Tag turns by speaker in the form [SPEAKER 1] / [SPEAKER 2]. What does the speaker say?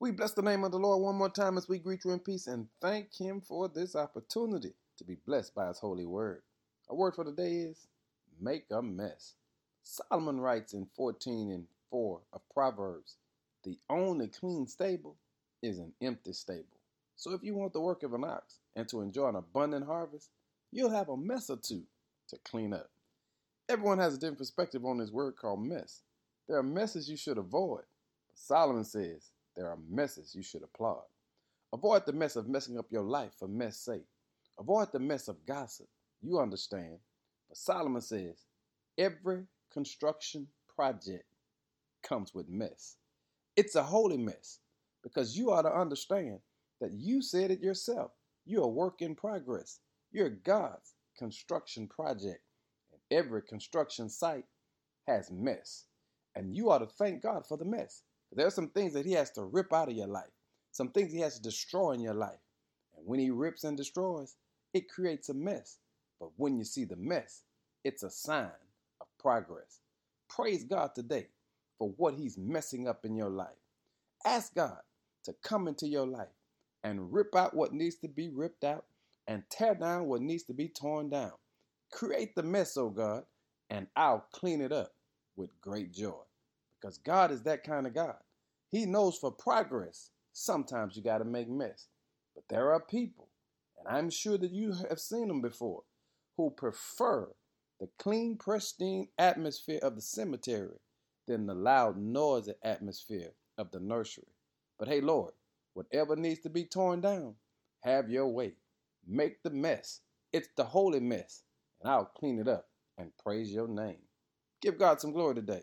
[SPEAKER 1] We bless the name of the Lord one more time as we greet you in peace and thank Him for this opportunity to be blessed by His holy word. Our word for the day is make a mess. Solomon writes in 14 and 4 of Proverbs the only clean stable is an empty stable. So if you want the work of an ox and to enjoy an abundant harvest, you'll have a mess or two to clean up. Everyone has a different perspective on this word called mess. There are messes you should avoid. Solomon says there are messes you should applaud. Avoid the mess of messing up your life for mess sake. Avoid the mess of gossip. You understand. But Solomon says every construction project comes with mess. It's a holy mess because you ought to understand that you said it yourself. You're a work in progress. You're God's construction project. And every construction site has mess. And you ought to thank God for the mess. There are some things that He has to rip out of your life, some things He has to destroy in your life. And when He rips and destroys, it creates a mess. But when you see the mess, it's a sign of progress. Praise God today for what He's messing up in your life. Ask God to come into your life and rip out what needs to be ripped out and tear down what needs to be torn down. Create the mess, oh God, and I'll clean it up with great joy because God is that kind of God. He knows for progress, sometimes you got to make mess. But there are people, and I'm sure that you have seen them before, who prefer the clean, pristine atmosphere of the cemetery than the loud, noisy atmosphere of the nursery. But hey, Lord, whatever needs to be torn down, have your way. Make the mess. It's the holy mess, and I'll clean it up and praise your name. Give God some glory today.